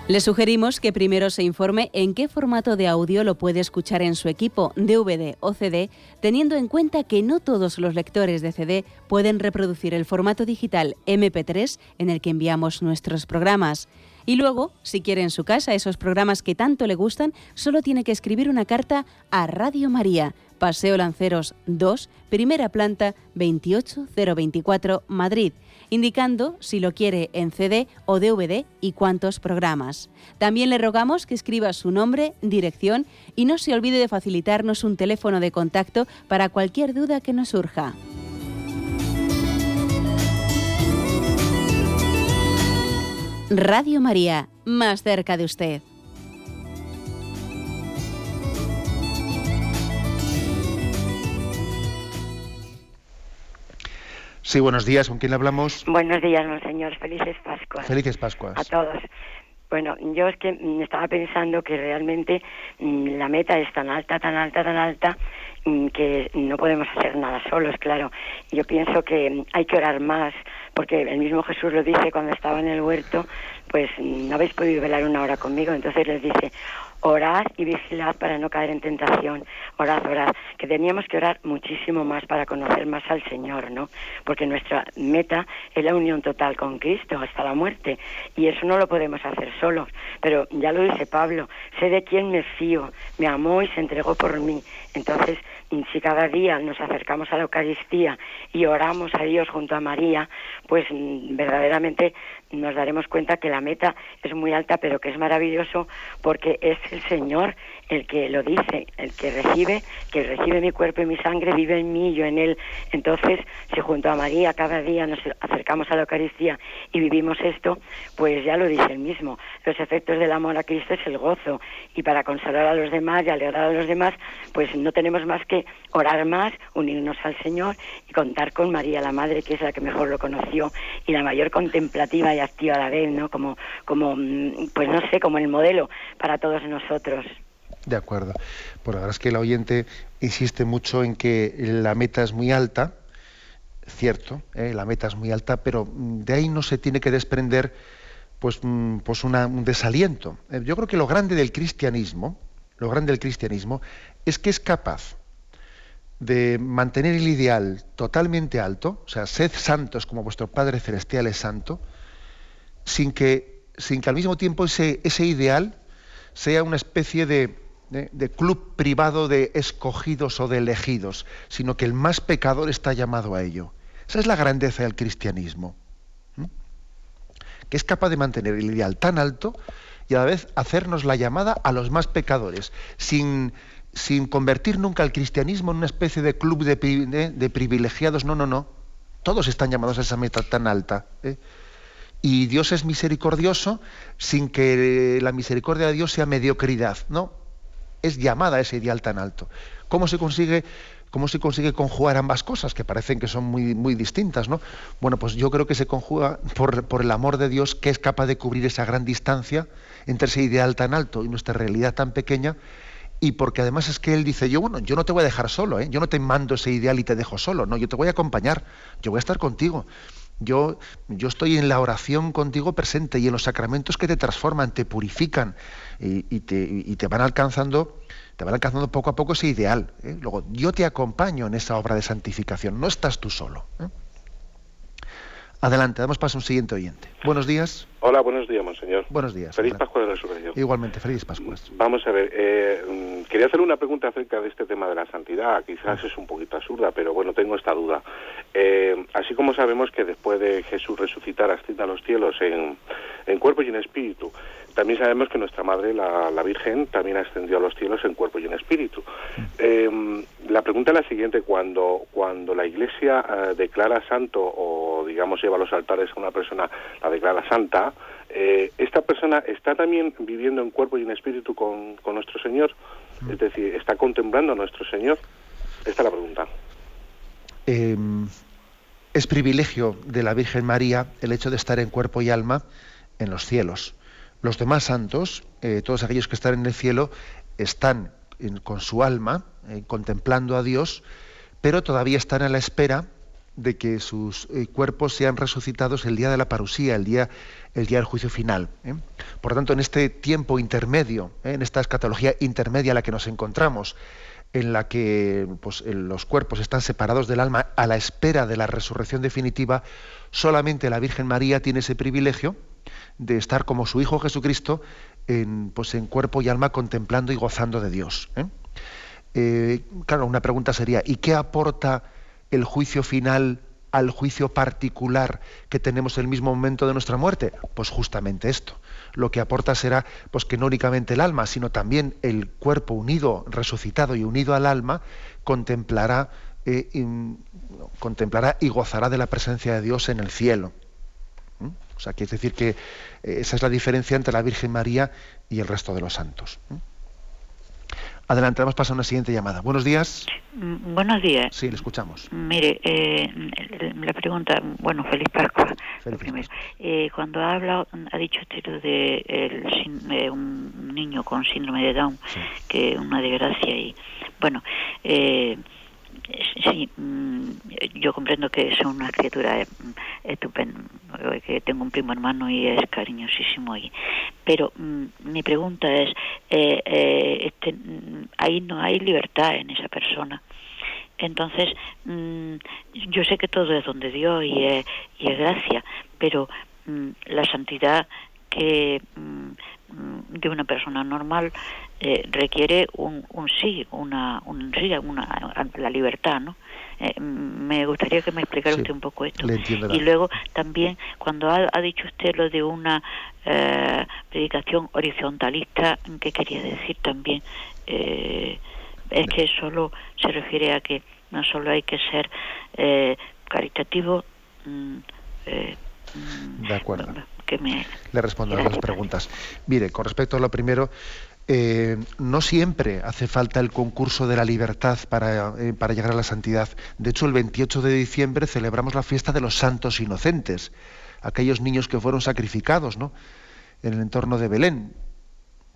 Le sugerimos que primero se informe en qué formato de audio lo puede escuchar en su equipo, DVD o CD, teniendo en cuenta que no todos los lectores de CD pueden reproducir el formato digital MP3 en el que enviamos nuestros programas. Y luego, si quiere en su casa esos programas que tanto le gustan, solo tiene que escribir una carta a Radio María, Paseo Lanceros 2, primera planta 28024, Madrid indicando si lo quiere en CD o DVD y cuántos programas. También le rogamos que escriba su nombre, dirección y no se olvide de facilitarnos un teléfono de contacto para cualquier duda que nos surja. Radio María, más cerca de usted. Sí, buenos días. ¿Con quién hablamos? Buenos días, monseñor. Felices Pascuas. Felices Pascuas. A todos. Bueno, yo es que mm, estaba pensando que realmente mm, la meta es tan alta, tan alta, tan alta, mm, que no podemos hacer nada solos, claro. Yo pienso que hay que orar más, porque el mismo Jesús lo dice cuando estaba en el huerto, pues no habéis podido velar una hora conmigo, entonces les dice, orad y vigilad para no caer en tentación, orad, orad, que teníamos que orar muchísimo más para conocer más al Señor, ¿no? Porque nuestra meta es la unión total con Cristo hasta la muerte. Y eso no lo podemos hacer solos, pero ya lo dice Pablo, sé de quién me fío, me amó y se entregó por mí, entonces si cada día nos acercamos a la Eucaristía y oramos a Dios junto a María, pues mm, verdaderamente nos daremos cuenta que la meta es muy alta, pero que es maravilloso porque es el Señor el que lo dice, el que recibe, que recibe mi cuerpo y mi sangre, vive en mí y yo en él. Entonces, si junto a María cada día nos acercamos a la Eucaristía y vivimos esto, pues ya lo dice él mismo. Los efectos del amor a Cristo es el gozo y para consolar a los demás y alegrar a los demás, pues no tenemos más que orar más, unirnos al Señor y contar con María, la Madre, que es la que mejor lo conoció y la mayor contemplativa y activa a la vez, ¿no? Como, como, mm, pues no sé, como el modelo para todos nosotros. De acuerdo. Pues la verdad es que el oyente insiste mucho en que la meta es muy alta, cierto, ¿eh? la meta es muy alta, pero de ahí no se tiene que desprender pues, mm, pues un desaliento. Eh, yo creo que lo grande del cristianismo, lo grande del cristianismo es que es capaz de mantener el ideal totalmente alto, o sea, sed santos como vuestro Padre Celestial es santo, sin que, sin que al mismo tiempo ese, ese ideal sea una especie de, de, club privado de escogidos o de elegidos, sino que el más pecador está llamado a ello. Esa es la grandeza del cristianismo, que es capaz de mantener el ideal tan alto y a la vez hacernos la llamada a los más pecadores, sin, sin convertir nunca el cristianismo en una especie de club de, de, privilegiados. No, no, no. Todos están llamados a esa meta tan alta. ¿eh? Y Dios es misericordioso sin que la misericordia de Dios sea mediocridad. No, es llamada a ese ideal tan alto. ¿Cómo se consigue, cómo se consigue conjugar ambas cosas, que parecen que son muy, muy distintas? ¿no? Bueno, pues yo creo que se conjuga por, por el amor de Dios que es capaz de cubrir esa gran distancia entre ese ideal tan alto y nuestra realidad tan pequeña y porque además es que él dice, yo bueno, yo no te voy a dejar solo, ¿eh? yo no te mando ese ideal y te dejo solo, no, yo te voy a acompañar, yo voy a estar contigo. Yo, yo estoy en la oración contigo presente y en los sacramentos que te transforman, te purifican y, te, van alcanzando, te van alcanzando poco a poco ese ideal. ¿eh? Luego, yo te acompaño en esa obra de santificación, no estás tú solo. ¿eh? Adelante, damos paso a un siguiente oyente. Buenos días. Hola, buenos días, monseñor. Buenos días. Feliz Pascua de Resurrección. Igualmente, feliz Pascua. Vamos a ver, eh, quería hacer una pregunta acerca de este tema de la santidad. Quizás es un poquito absurda, pero bueno, tengo esta duda. Eh, así como sabemos que después de Jesús resucitar asciende a los cielos en, en cuerpo y en espíritu, también sabemos que nuestra madre, la, Virgen, también ascendió a los cielos en cuerpo y en espíritu. Eh, la pregunta es la siguiente, cuando, cuando la Iglesia eh, declara santo o, digamos, lleva a los altares a una persona, la declara santa, eh, ¿esta persona está también viviendo en cuerpo y en espíritu con, con nuestro Señor? Es decir, ¿está contemplando a nuestro Señor? Esta es la pregunta. Em, es privilegio de la Virgen María el hecho de estar en cuerpo y alma en los cielos los demás santos, eh, todos aquellos que están en el cielo, están con su alma eh, contemplando a Dios, pero todavía están a la espera de que sus eh, cuerpos sean resucitados el día de la parusía, el día, el día del juicio final. Por lo tanto, en este tiempo intermedio, en esta escatología intermedia en la que nos encontramos, en la que pues, los cuerpos están separados del alma a la espera de la resurrección definitiva, solamente la Virgen María tiene ese privilegio de estar como su Hijo Jesucristo en, pues, en cuerpo y alma contemplando y gozando de Dios. ¿eh? Eh, claro, una pregunta sería, ¿y qué aporta el juicio final al juicio particular que tenemos en el mismo momento de nuestra muerte? Pues justamente esto. Lo que aporta será pues que no únicamente el alma, sino también el cuerpo unido, resucitado y unido al alma, contemplará, eh, contemplará y gozará de la presencia de Dios en el cielo. O sea, quiere decir que eh, esa es la diferencia entre la Virgen María y el resto de los santos. Adelante, vamos a pasar a una siguiente llamada. Buenos días. Mm, buenos días. Sí, le escuchamos. Mire, eh, la pregunta, bueno, feliz Pascua. Feliz primero. Eh, cuando ha hablado, ha dicho usted de el, eh, un niño con síndrome de Down, que es una desgracia y, bueno, eh, sí, mm, yo comprendo que es una criatura eh, estupenda, que tengo un primo hermano y es cariñosísimo. Y, pero mm, mi pregunta es, eh, eh, este, mm, ahí no hay libertad en esa persona. Entonces, yo sé que todo es donde Dios y es, y es gracia, pero la santidad que de una persona normal eh, requiere un, un, sí, una, un sí, una, la libertad, ¿no? Eh, me gustaría que me explicara usted un poco esto. Y luego también, cuando ha, dicho usted lo de una eh, predicación horizontalista, ¿qué quería decir también? es que solo se refiere a que no solo hay que ser caritativo, mm, de acuerdo. Que me... Le respondo a las preguntas. Mire, con respecto a lo primero, eh, no siempre hace falta el concurso de la libertad eh, para, llegar a la santidad. De hecho, el 28 de diciembre celebramos la fiesta de los santos inocentes, aquellos niños que fueron sacrificados ¿no? en el entorno de Belén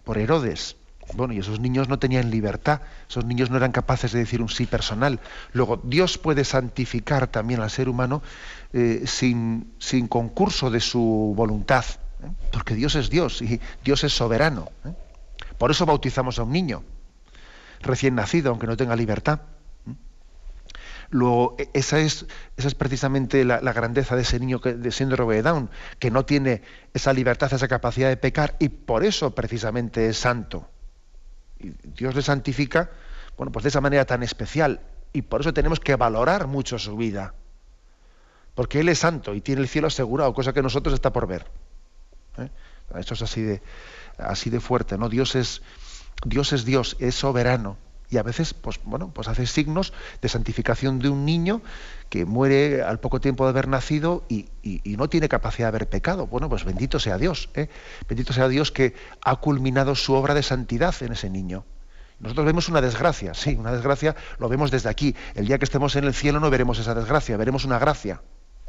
por Herodes. Bueno, y esos niños no tenían libertad, esos niños no eran capaces de decir un sí personal. Luego, Dios puede santificar también al ser humano eh, sin, sin, concurso de su voluntad, porque Dios es Dios y Dios es soberano. Por eso bautizamos a un niño recién nacido, aunque no tenga libertad. Luego, e, esa es, precisamente la, grandeza de ese niño que, de síndrome de Down, que no tiene esa libertad, esa capacidad de pecar, y por eso precisamente es santo. Y Dios le santifica, bueno, pues de esa manera tan especial, y por eso tenemos que valorar mucho su vida. Porque Él es santo y tiene el cielo asegurado, cosa que nosotros está por ver. ¿Eh? Eso es así de, así de fuerte, ¿no? Dios es, Dios es Dios, soberano. Y a veces, pues bueno, pues hace signos de santificación de un niño que muere al poco tiempo de haber nacido y, no tiene capacidad de haber pecado. Bueno, pues bendito sea Dios, ¿eh? bendito sea Dios que ha culminado su obra de santidad en ese niño. Nosotros vemos una desgracia, sí, una desgracia lo vemos desde aquí. El día que estemos en el cielo no veremos esa desgracia, veremos una gracia.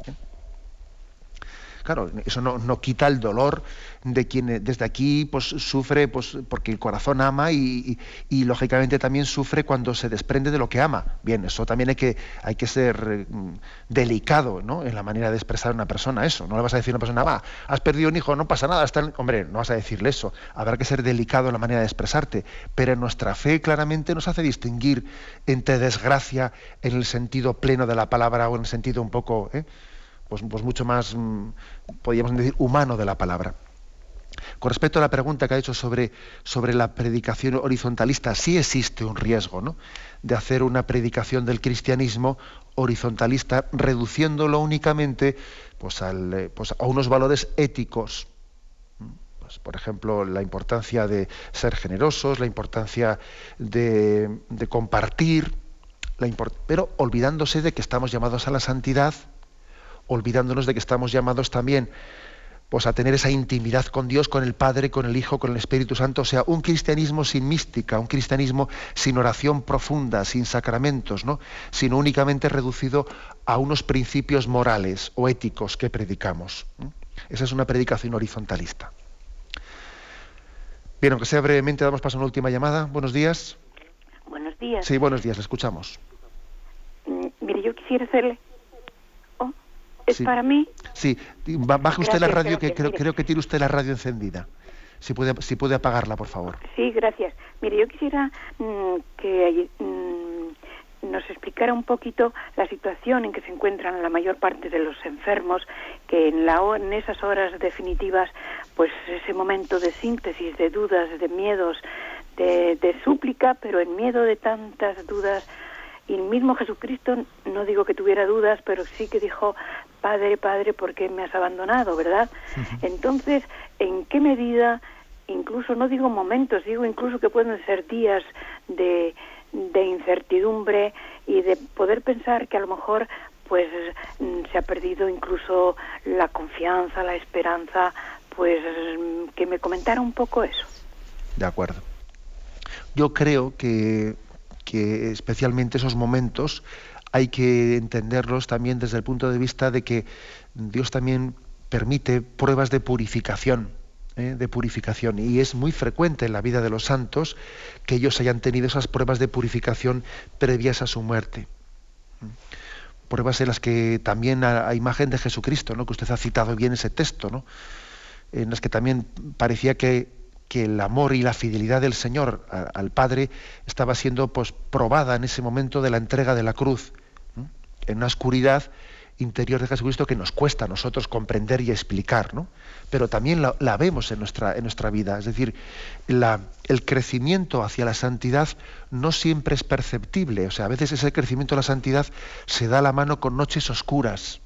¿eh? Claro, eso no, quita el dolor de quien desde aquí pues, sufre pues, porque el corazón ama y, lógicamente también sufre cuando se desprende de lo que ama. Bien, eso también hay que, hay que ser mm, delicado ¿no? en la manera de expresar a una persona eso. No le vas a decir a una persona, va, has perdido un hijo, no pasa nada. Está Hombre, no vas a decirle eso. Habrá que ser delicado en la manera de expresarte. Pero nuestra fe claramente nos hace distinguir entre desgracia en el sentido pleno de la palabra o en el sentido un poco... ¿eh? Pues, pues mucho más, mm, podríamos decir, humano de la palabra. Con respecto a la pregunta que ha hecho sobre, sobre la predicación horizontalista, sí existe un riesgo ¿no? de hacer una predicación del cristianismo horizontalista, reduciéndolo únicamente pues, al, pues, a unos valores éticos. Pues, por ejemplo, la importancia de ser generosos, la importancia de, de compartir, la pero olvidándose de que estamos llamados a la santidad, olvidándonos de que estamos llamados también pues a tener esa intimidad con Dios, con el Padre, con el Hijo, con el Espíritu Santo, o sea, un cristianismo sin mística, un cristianismo sin oración profunda, sin sacramentos, ¿no? sino únicamente reducido a unos principios morales o éticos que predicamos. Esa es una predicación horizontalista. Bien, aunque sea brevemente, damos paso a una última llamada. Buenos días. Buenos días. Sí, buenos días, le escuchamos. Mm, mire, yo quisiera hacerle ¿Es para mí? Sí, baje usted la radio, que creo, creo, que tiene usted la radio encendida. Si puede, si puede apagarla, por favor. Sí, gracias. Mire, yo quisiera mm, que mm, nos explicara un poquito la situación en que se encuentran la mayor parte de los enfermos, que en, la, en esas horas definitivas, pues ese momento de síntesis, de dudas, de miedos, de, de súplica, pero en miedo de tantas dudas, y el mismo Jesucristo, no digo que tuviera dudas, pero sí que dijo, Padre, Padre, ¿por qué me has abandonado? ¿Verdad? Entonces, ¿en qué medida, incluso, no digo momentos, digo incluso que pueden ser días de, de incertidumbre y de poder pensar que a lo mejor pues mm, se ha perdido incluso la confianza, la esperanza, pues que me comentara un poco eso. De acuerdo. yo creo que, que especialmente esos momentos hay que entenderlos también desde el punto de vista de que Dios también permite pruebas de purificación, ¿eh? de purificación, y es muy frecuente en la vida de los santos que ellos hayan tenido esas pruebas de purificación previas a su muerte. Pruebas en las que también a, imagen de Jesucristo, ¿no? que usted ha citado bien ese texto, ¿no? en las que también parecía que, el amor y la fidelidad del Señor al Padre estaba siendo pues, probada en ese momento de la entrega de la cruz en una oscuridad interior de Jesucristo que nos cuesta a nosotros comprender y explicar, ¿no? Pero también la, vemos en nuestra, en nuestra vida. Es decir, el crecimiento hacia la santidad no siempre es perceptible. O sea, a veces ese crecimiento a la santidad se da la mano con noches oscuras.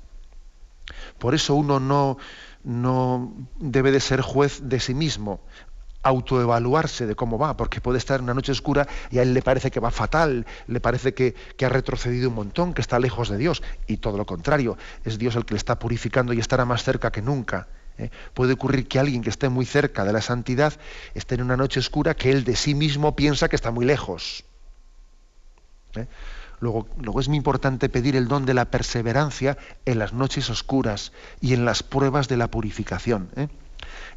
Por eso uno no, no debe de ser juez de sí mismo autoevaluarse de cómo va, porque puede estar en una noche oscura y a él le parece que va fatal, le parece que, ha retrocedido un montón, que está lejos de Dios, y todo lo contrario, es Dios el que le está purificando y estará más cerca que nunca. ¿eh? Puede ocurrir que alguien que esté muy cerca de la santidad esté en una noche oscura que él de sí mismo piensa que está muy lejos. ¿eh? Luego, luego, es muy importante pedir el don de la perseverancia en las noches oscuras y en las pruebas de la purificación. ¿eh?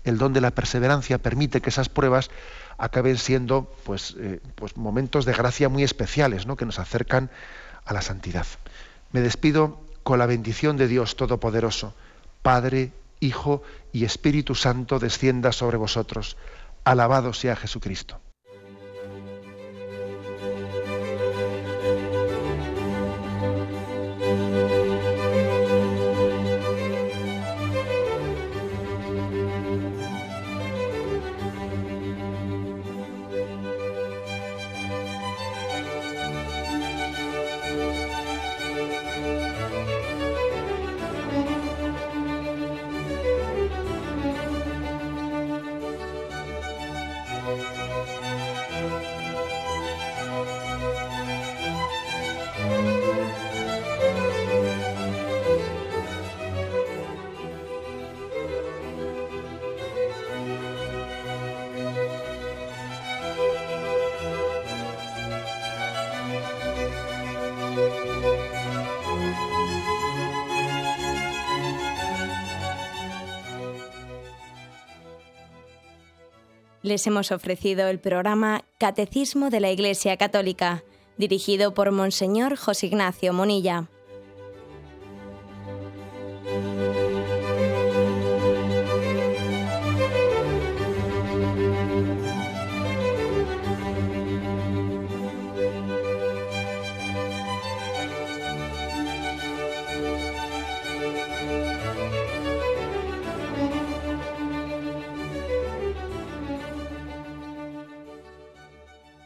El don de la perseverancia permite que esas pruebas acaben siendo pues, eh, pues momentos de gracia muy especiales, ¿no? que nos acercan a la santidad. Me despido con la bendición de Dios Todopoderoso, Padre, Hijo y Espíritu Santo descienda sobre vosotros. Alabado sea Jesucristo. Les hemos ofrecido el programa Catecismo de la Iglesia Católica, dirigido por Monseñor José Ignacio Monilla.